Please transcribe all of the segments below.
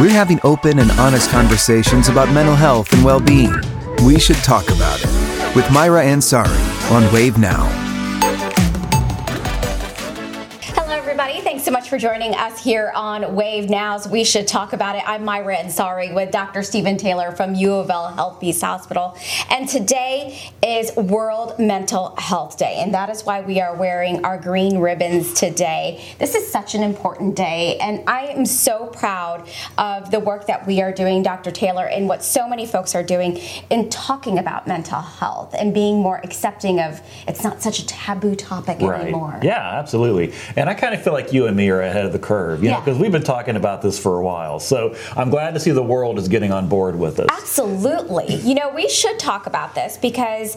We're having open and honest conversations about mental health and well being. We should talk about it with Maira Ansari on Wave Now. Thanks so much for joining us here on Wave Now's We Should Talk About It. I'm Maira Ansari with Dr. Stephen Taylor from U of L Health Peace Hospital. And today is World Mental Health Day, and that is why we are wearing our green ribbons today. This is such an important day, and I am so proud of the work that we are doing, Dr. Taylor, and what so many folks are doing in talking about mental health and being more accepting of it's not such a taboo topic right. anymore. Yeah, absolutely. And I kind of feel like you and me are ahead of the curve, you know, because we've been talking about this for a while. So I'm glad to see the world is getting on board with us. Absolutely. You know, we should talk about this because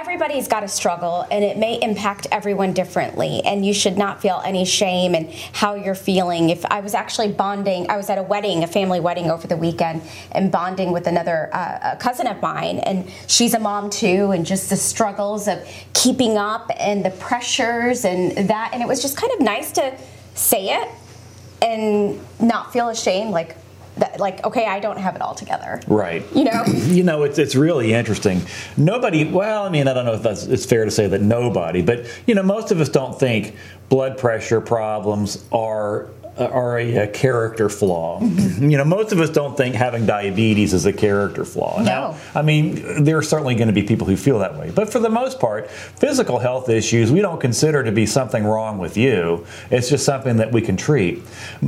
everybody's got a struggle and it may impact everyone differently and you should not feel any shame in how you're feeling. If i was actually bonding i was at a wedding a family wedding over the weekend and bonding with another uh, cousin of mine and she's a mom too and just the struggles of keeping up and the pressures and that and it was just kind of nice to say it and not feel ashamed like that, like okay i don't have it all together. Right. You know? You know it's, it's really interesting. Nobody well i mean i don't know if that's it's fair to say that nobody but you know most of us don't think blood pressure problems are are a, a character flaw. Mm-hmm. You know, most of us don't think having diabetes is a character flaw. No. Now, I mean, there are certainly going to be people who feel that way. But for the most part, physical health issues we don't consider to be something wrong with you. It's just something that we can treat.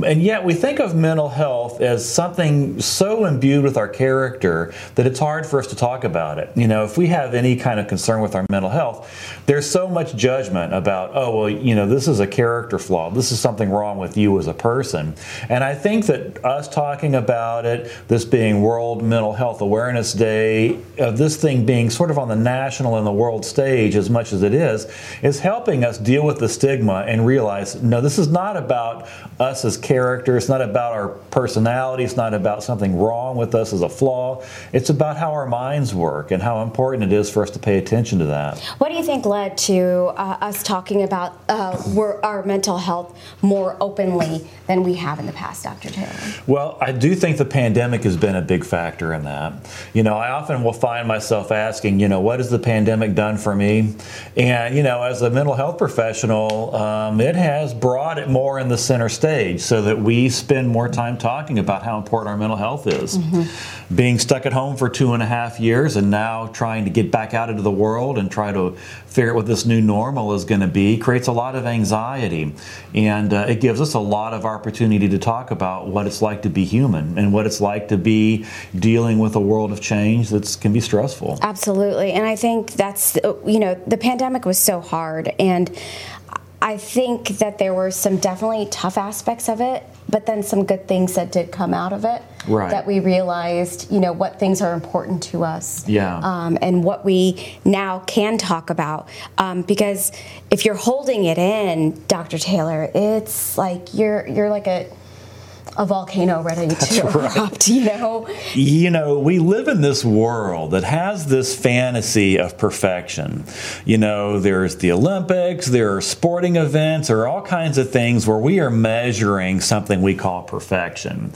And yet we think of mental health as something so imbued with our character that it's hard for us to talk about it. You know, if we have any kind of concern with our mental health, there's so much judgment about, oh, well, you know, this is a character flaw. This is something wrong with you as a person. And I think that us talking about it, this being World Mental Health Awareness Day, uh, this thing being sort of on the national and the world stage as much as it is, is helping us deal with the stigma and realize no, this is not about us as characters, it's not about our personality, it's not about something wrong with us as a flaw. It's about how our minds work and how important it is for us to pay attention to that. What do you think led to uh, us talking about uh, our mental health more openly than we have in the past, Dr. Taylor? Well, I do think the pandemic has been a big factor in that. You know, I often will find myself asking, you know, what has the pandemic done for me? And, you know, as a mental health professional, um, it has brought it more in the center stage so that we spend more time talking about how important our mental health is. Mm-hmm. Being stuck at home for two and a half years and now trying to get back out into the world and try to figure out what this new normal is going to be creates a lot of anxiety. And uh, it gives us a lot of opportunity to talk about what it's like to be human and what it's like to be dealing with a world of change that can be stressful. Absolutely. And I think that's, you know, the pandemic was so hard. And I think that there were some definitely tough aspects of it, but then some good things that did come out of it. Right. That we realized, you know, what things are important to us. Yeah. Um, and what we now can talk about. Um, because if you're holding it in, Dr. Taylor, it's like you're you're like a a volcano ready That's to right. erupt, you know? You know, we live in this world that has this fantasy of perfection. You know, there's the Olympics, there are sporting events, there are all kinds of things where we are measuring something we call perfection.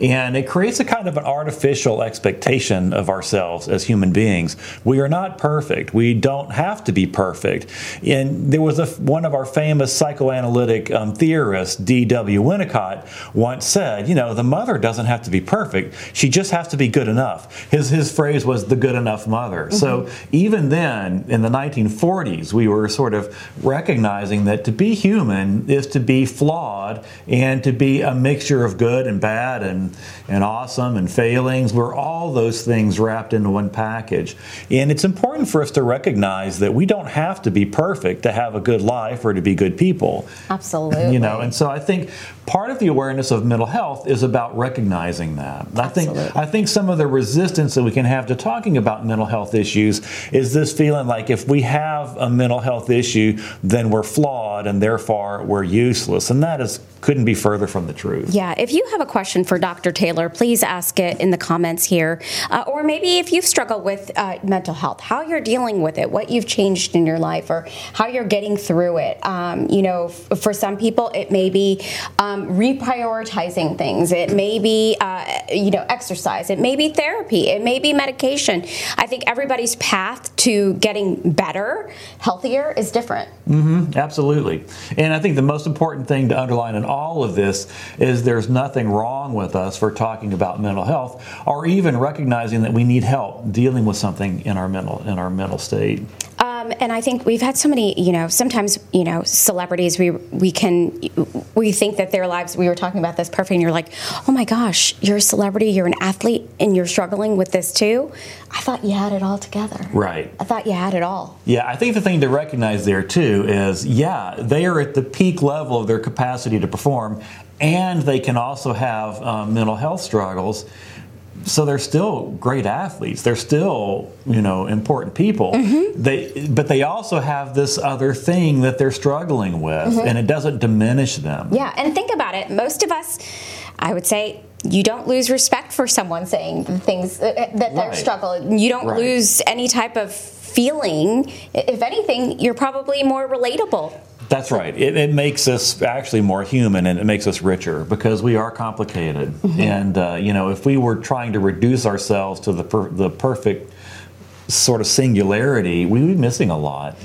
And it creates a kind of an artificial expectation of ourselves as human beings. We are not perfect. We don't have to be perfect. And there was a, one of our famous psychoanalytic um, theorists, D.W. Winnicott, once said, you know, the mother doesn't have to be perfect. She just has to be good enough. His, his phrase was the good enough mother. Mm-hmm. So even then, in the 1940s, we were sort of recognizing that to be human is to be flawed and to be a mixture of good and bad and and, awesome and failings. We're all those things wrapped into one package. And it's important for us to recognize that we don't have to be perfect to have a good life or to be good people. Absolutely. You know, and so I think part of the awareness of mental health is about recognizing that. I think I think some of the resistance that we can have to talking about mental health issues is this feeling like if we have a mental health issue, then we're flawed and therefore we're useless. And that is couldn't be further from the truth. Yeah, if you have a question for Dr. Taylor, please ask it in the comments here. Uh, or maybe if you've struggled with uh, mental health, how you're dealing with it, what you've changed in your life, or how you're getting through it. Um, you know, f- for some people, it may be um, reprioritizing things. It may be, uh, you know, exercise. It may be therapy. It may be medication. I think everybody's path to getting better, healthier, is different. Mm-hmm, absolutely. And I think the most important thing to underline in all of this is there's nothing wrong with us for talking about mental health or even recognizing that we need help dealing with something in our mental in our mental state. Um, and I think we've had so many, you know, sometimes, you know, celebrities, we we can, we think that their lives, we were talking about this perfect, and you're like, oh my gosh, you're a celebrity, you're an athlete, and you're struggling with this too. I thought you had it all together. Right. I thought you had it all. Yeah, I think the thing to recognize there too is, yeah, they are at the peak level of their capacity to perform, and they can also have um, mental health struggles so they're still great athletes. They're still, you know, important people. Mm-hmm. They, but they also have this other thing that they're struggling with, mm-hmm. and it doesn't diminish them. Yeah, and think about it. Most of us, I would say, you don't lose respect for someone saying things that, that they're struggling. You don't right. lose any type of feeling. If anything, you're probably more relatable. That's right. It, it, makes us actually more human and it makes us richer because we are complicated. Mm-hmm. And, uh, you know, if we were trying to reduce ourselves to the, per- the perfect sort of singularity, we would be missing a lot.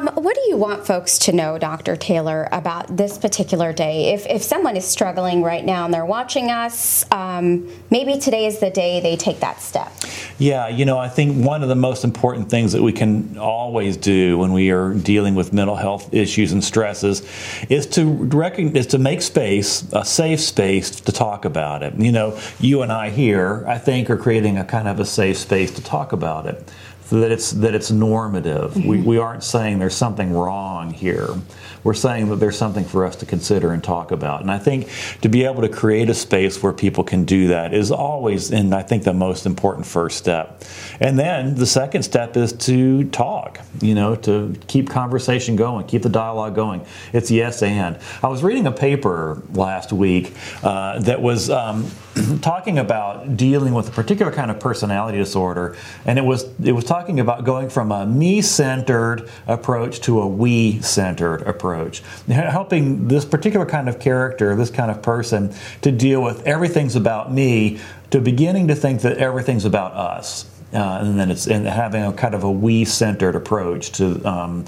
Um, what do you want folks to know, Dr. Taylor, about this particular day? If, if someone is struggling right now and they're watching us, um, maybe today is the day they take that step. Yeah, you know, I think one of the most important things that we can always do when we are dealing with mental health issues and stresses is to recognize, is to make space, a safe space to talk about it. You know, you and I here, I think, are creating a kind of a safe space to talk about it that it's that it's normative. Mm-hmm. We, we aren't saying there's something wrong here. We're saying that there's something for us to consider and talk about. And I think to be able to create a space where people can do that is always, and I think the most important first step. And then the second step is to talk. You know, to keep conversation going, keep the dialogue going. It's yes and. I was reading a paper last week uh, that was. Um, talking about dealing with a particular kind of personality disorder, and it was it was talking about going from a me-centered approach to a we-centered approach, helping this particular kind of character, this kind of person, to deal with everything's about me, to beginning to think that everything's about us. Uh, and then it's and having a kind of a we-centered approach to um,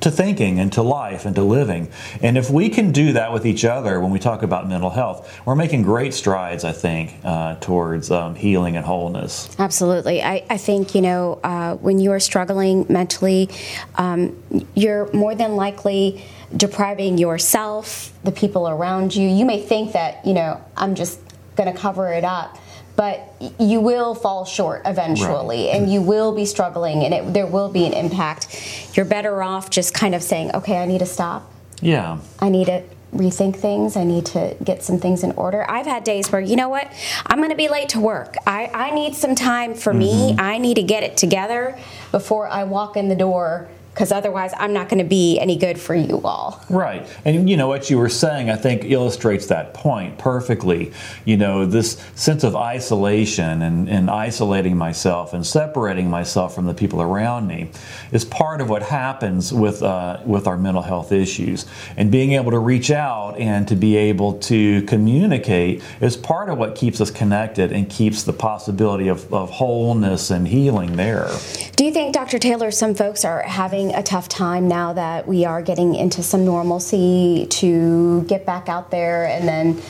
to thinking and to life and to living. And if we can do that with each other when we talk about mental health, we're making great strides, I think, uh, towards um, healing and wholeness. Absolutely. I, I think, you know, uh, when you are struggling mentally, um, you're more than likely depriving yourself, the people around you. You may think that, you know, I'm just going to cover it up but you will fall short eventually right. and you will be struggling and it, there will be an impact. You're better off just kind of saying okay i need to stop. Yeah. I need to rethink things. I need to get some things in order. I've had days where you know what? I'm going to be late to work. I, I need some time for mm-hmm. me i need to get it together before i walk in the door because otherwise I'm not going to be any good for you all. Right. And you know what you were saying I think illustrates that point perfectly. You know, this sense of isolation and, and isolating myself and separating myself from the people around me is part of what happens with uh, with our mental health issues. And being able to reach out and to be able to communicate is part of what keeps us connected and keeps the possibility of, of wholeness and healing there. Do you think, Dr. Taylor, some folks are having having a tough time now that we are getting into some normalcy to get back out there and then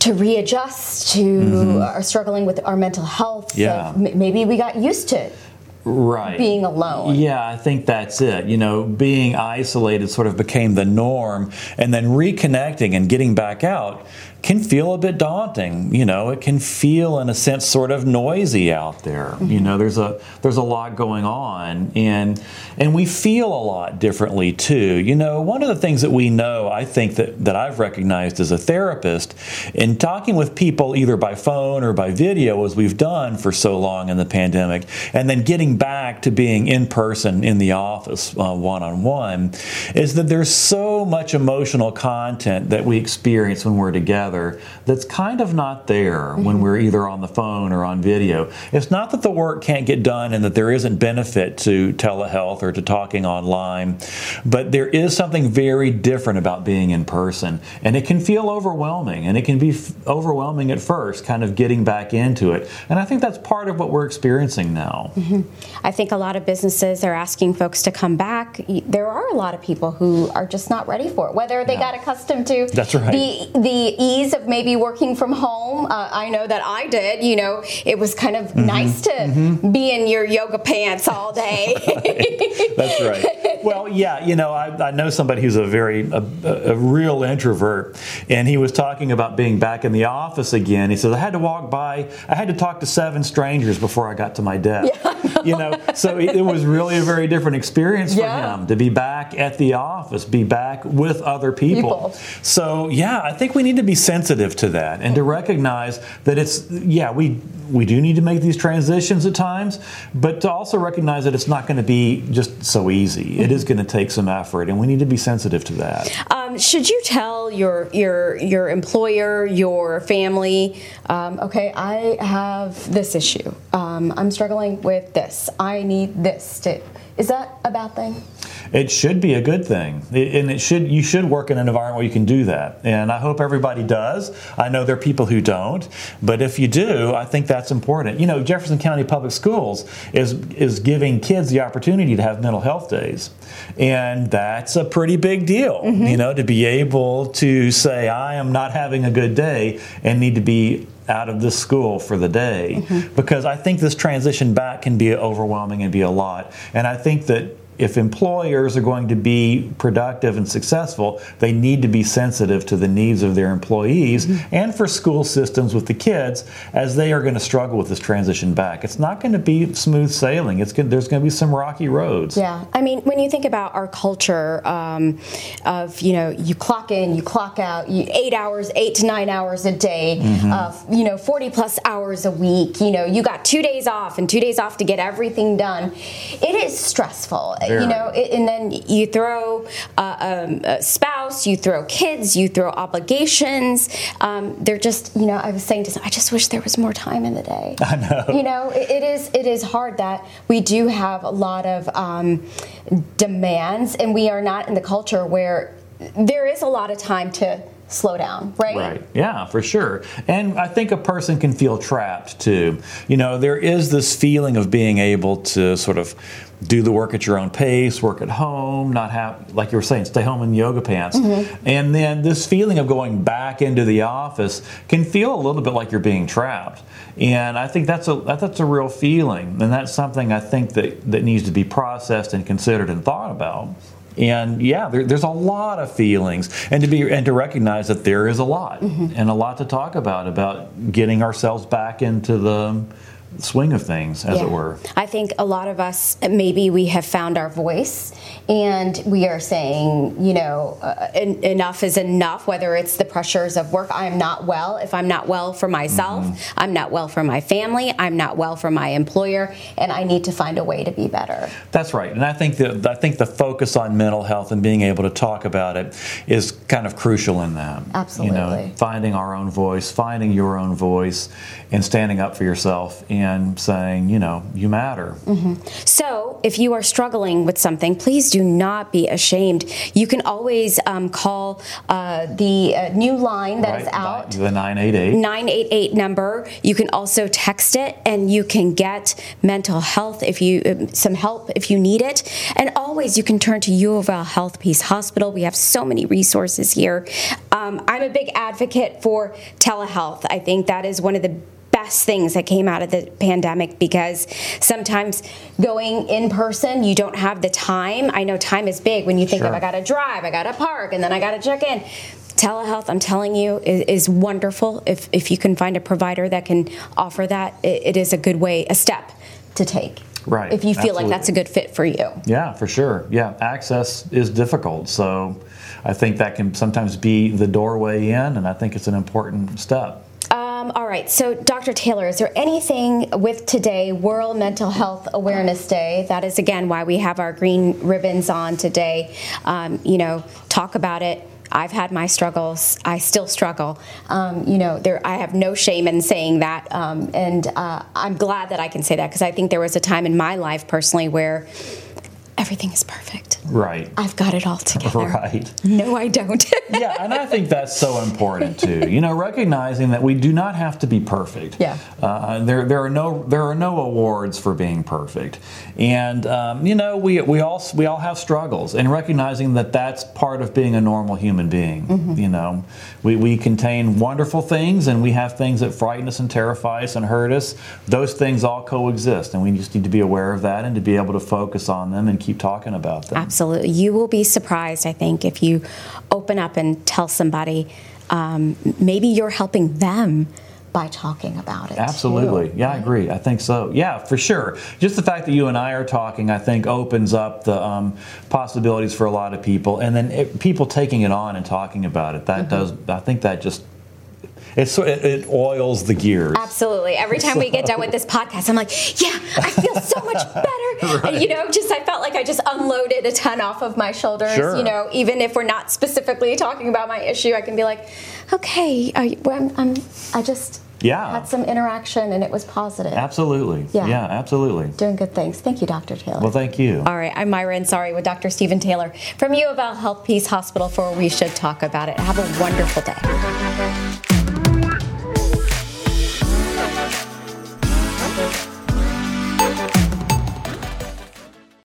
to readjust to mm-hmm. are struggling with our mental health. Yeah. maybe we got used to right being alone yeah i think that's it you know being isolated sort of became the norm and then reconnecting and getting back out can feel a bit daunting. You know, it can feel in a sense sort of noisy out there. Mm-hmm. You know, there's a there's a lot going on and and we feel a lot differently too. You know, one of the things that we know, I think that, that I've recognized as a therapist in talking with people either by phone or by video as we've done for so long in the pandemic, and then getting back to being in person in the office one on one, is that there's so much emotional content that we experience when we're together together that's kind of not there mm-hmm. when we're either on the phone or on video. It's not that the work can't get done and that there isn't benefit to telehealth or to talking online, but there is something very different about being in person. And it can feel overwhelming and it can be f- overwhelming at first, kind of getting back into it. And I think that's part of what we're experiencing now. Mm-hmm. I think a lot of businesses are asking folks to come back. There are a lot of people who are just not ready for it, whether they yeah. got accustomed to that's right. the, the ease of maybe working from home. Uh, I know that I did. You know, it was kind of mm-hmm. nice to mm-hmm. be in your yoga pants all day. That's right. Well, yeah, you know, I, I know somebody who's a very a, a, real introvert, and he was talking about being back in the office again. He says, "I had to walk by, I had to talk to seven strangers before I got to my desk." Yeah. You know, so it, it, was really a very different experience for yeah. him to be back at the office, be back with other people. people. So yeah, I think we need to be sensitive to that and to recognize that it's yeah we we do need to make these transitions at times, but to also recognize that it's not going to be just so easy. It is going to take some effort, and we need to be sensitive to that. Um, should you tell your your your employer, your family, um, okay, I have this issue. Um, I'm struggling with this. I need this. To, is that a bad thing? It should be a good thing, and it should you should work in an environment where you can do that. And I hope everybody does. I know there are people who don't, but if you do, I think that's important. You know, Jefferson County Public Schools is is giving kids the opportunity to have mental health days, and that's a pretty big deal. Mm-hmm. You know, to be able to say I am not having a good day and need to be out of this school for the day mm-hmm. because I think this transition back can be overwhelming and be a lot. And I think that if employers are going to be productive and successful, they need to be sensitive to the needs of their employees mm-hmm. and for school systems with the kids as they are going to struggle with this transition back. It's not going to be smooth sailing. It's going, there's going to be some rocky roads. Yeah, I mean, when you think about our culture um, of you know you clock in, you clock out, you, eight hours, eight to nine hours a day, mm-hmm. uh, you know, forty plus hours a week. You know, you got two days off and two days off to get everything done. It is stressful very. you know, and then you throw uh, um, a spouse, you throw kids, you throw obligations. Um, they're just, you know, I was saying to some, I just wish there was more time in the day. I know. You know, it, it is it is hard that we do have a lot of um, demands, and we are not in the culture where there is a lot of time to slow down, right? Right. Yeah, for sure. And I think a person can feel trapped too. You know, there is this feeling of being able to sort of do the work at your own pace, work at home, not have, like you were saying, stay home in yoga pants. Mm-hmm. And then this feeling of going back into the office can feel a little bit like you're being trapped. And I think that's a that's a real feeling, and that's something I think that, that needs to be processed and considered and thought about. And yeah, there, there's a lot of feelings, and to be and to recognize that there is a lot, mm-hmm. and a lot to talk about about getting ourselves back into the swing of things, as yeah. it were. I think a lot of us, maybe we have found our voice and we are saying, you know, uh, en- enough is enough, whether it's the pressures of work. I'm not well. If I'm not well for myself, mm-hmm. I'm not well for my family, I'm not well for my employer, and I need to find a way to be better. That's right. And I think that I think the focus on mental health and being able to talk about it is kind of crucial in that. Absolutely. You know, finding our own voice, finding your own voice, and standing up for yourself. And and saying, you know, you matter. Mm-hmm. So, if you are struggling with something, please do not be ashamed. You can always um, call uh, the uh, new line that right, is out, the 988 988 number. You can also text it, and you can get mental health if you uh, some help if you need it. And always, you can turn to U of L Health Peace Hospital. We have so many resources here. Um, I'm a big advocate for telehealth. I think that is one of the best things that came out of the pandemic because sometimes going in person, you don't have the time. I know time is big when you think sure. of I got to drive, I got to park, and then I got to check in. Telehealth, I'm telling you, is, is, wonderful. If, if you can find a provider that can offer that, it, it is a good way, a step to take. Right. If you feel Absolutely. like that's a good fit for you. Yeah, for sure. Yeah, access is difficult. So I think that can sometimes be the doorway in, and I think it's an important step. All right, so Dr. Taylor, is there anything with today, World Mental Health Awareness Day? That is again why we have our green ribbons on today. Um, you know, talk about it, I've had my struggles. I still struggle. Um, you know, there I have no shame in saying that, um, and uh, I'm glad that I can say that because I think there was a time in my life personally where everything is perfect. Right. I've got it all together. Right. No, I don't. yeah, and I think that's so important too. You know, recognizing that we do not have to be perfect. Yeah. Uh, there, there are no, there are no awards for being perfect, and um, you know, we we all we all have struggles, and recognizing that that's part of being a normal human being. Mm-hmm. You know, we we contain wonderful things, and we have things that frighten us and terrify us and hurt us. Those things all coexist, and we just need to be aware of that and to be able to focus on them and keep talking about them. Absolutely. You will be surprised, I think, if you open up and tell somebody um, maybe you're helping them by talking about it. Absolutely. too, Yeah, I agree. I think so. Yeah, for sure. Just the fact that you and I are talking, I think, opens up the um, possibilities for a lot of people. And then it, people taking it on and talking about it, that does, I think that just, it's, so- it, it oils the gears. Absolutely. Every time we get done with this podcast, I'm like, yeah, I feel so much better. And, you know, just I felt like I just unloaded a ton off of my shoulders. Sure. You know, even if we're not specifically talking about my issue, I can be like, okay, I, well, I'm, I'm, I just Yeah. had some interaction and it was positive. Absolutely. Yeah. yeah, absolutely. Doing good things. Thank you, Dr. Taylor. Well, thank you. All right, I'm Maira Ansari with Dr. Stephen Taylor from U of L Health Peace Hospital for We Should Talk About It. Have a wonderful day. Thank you.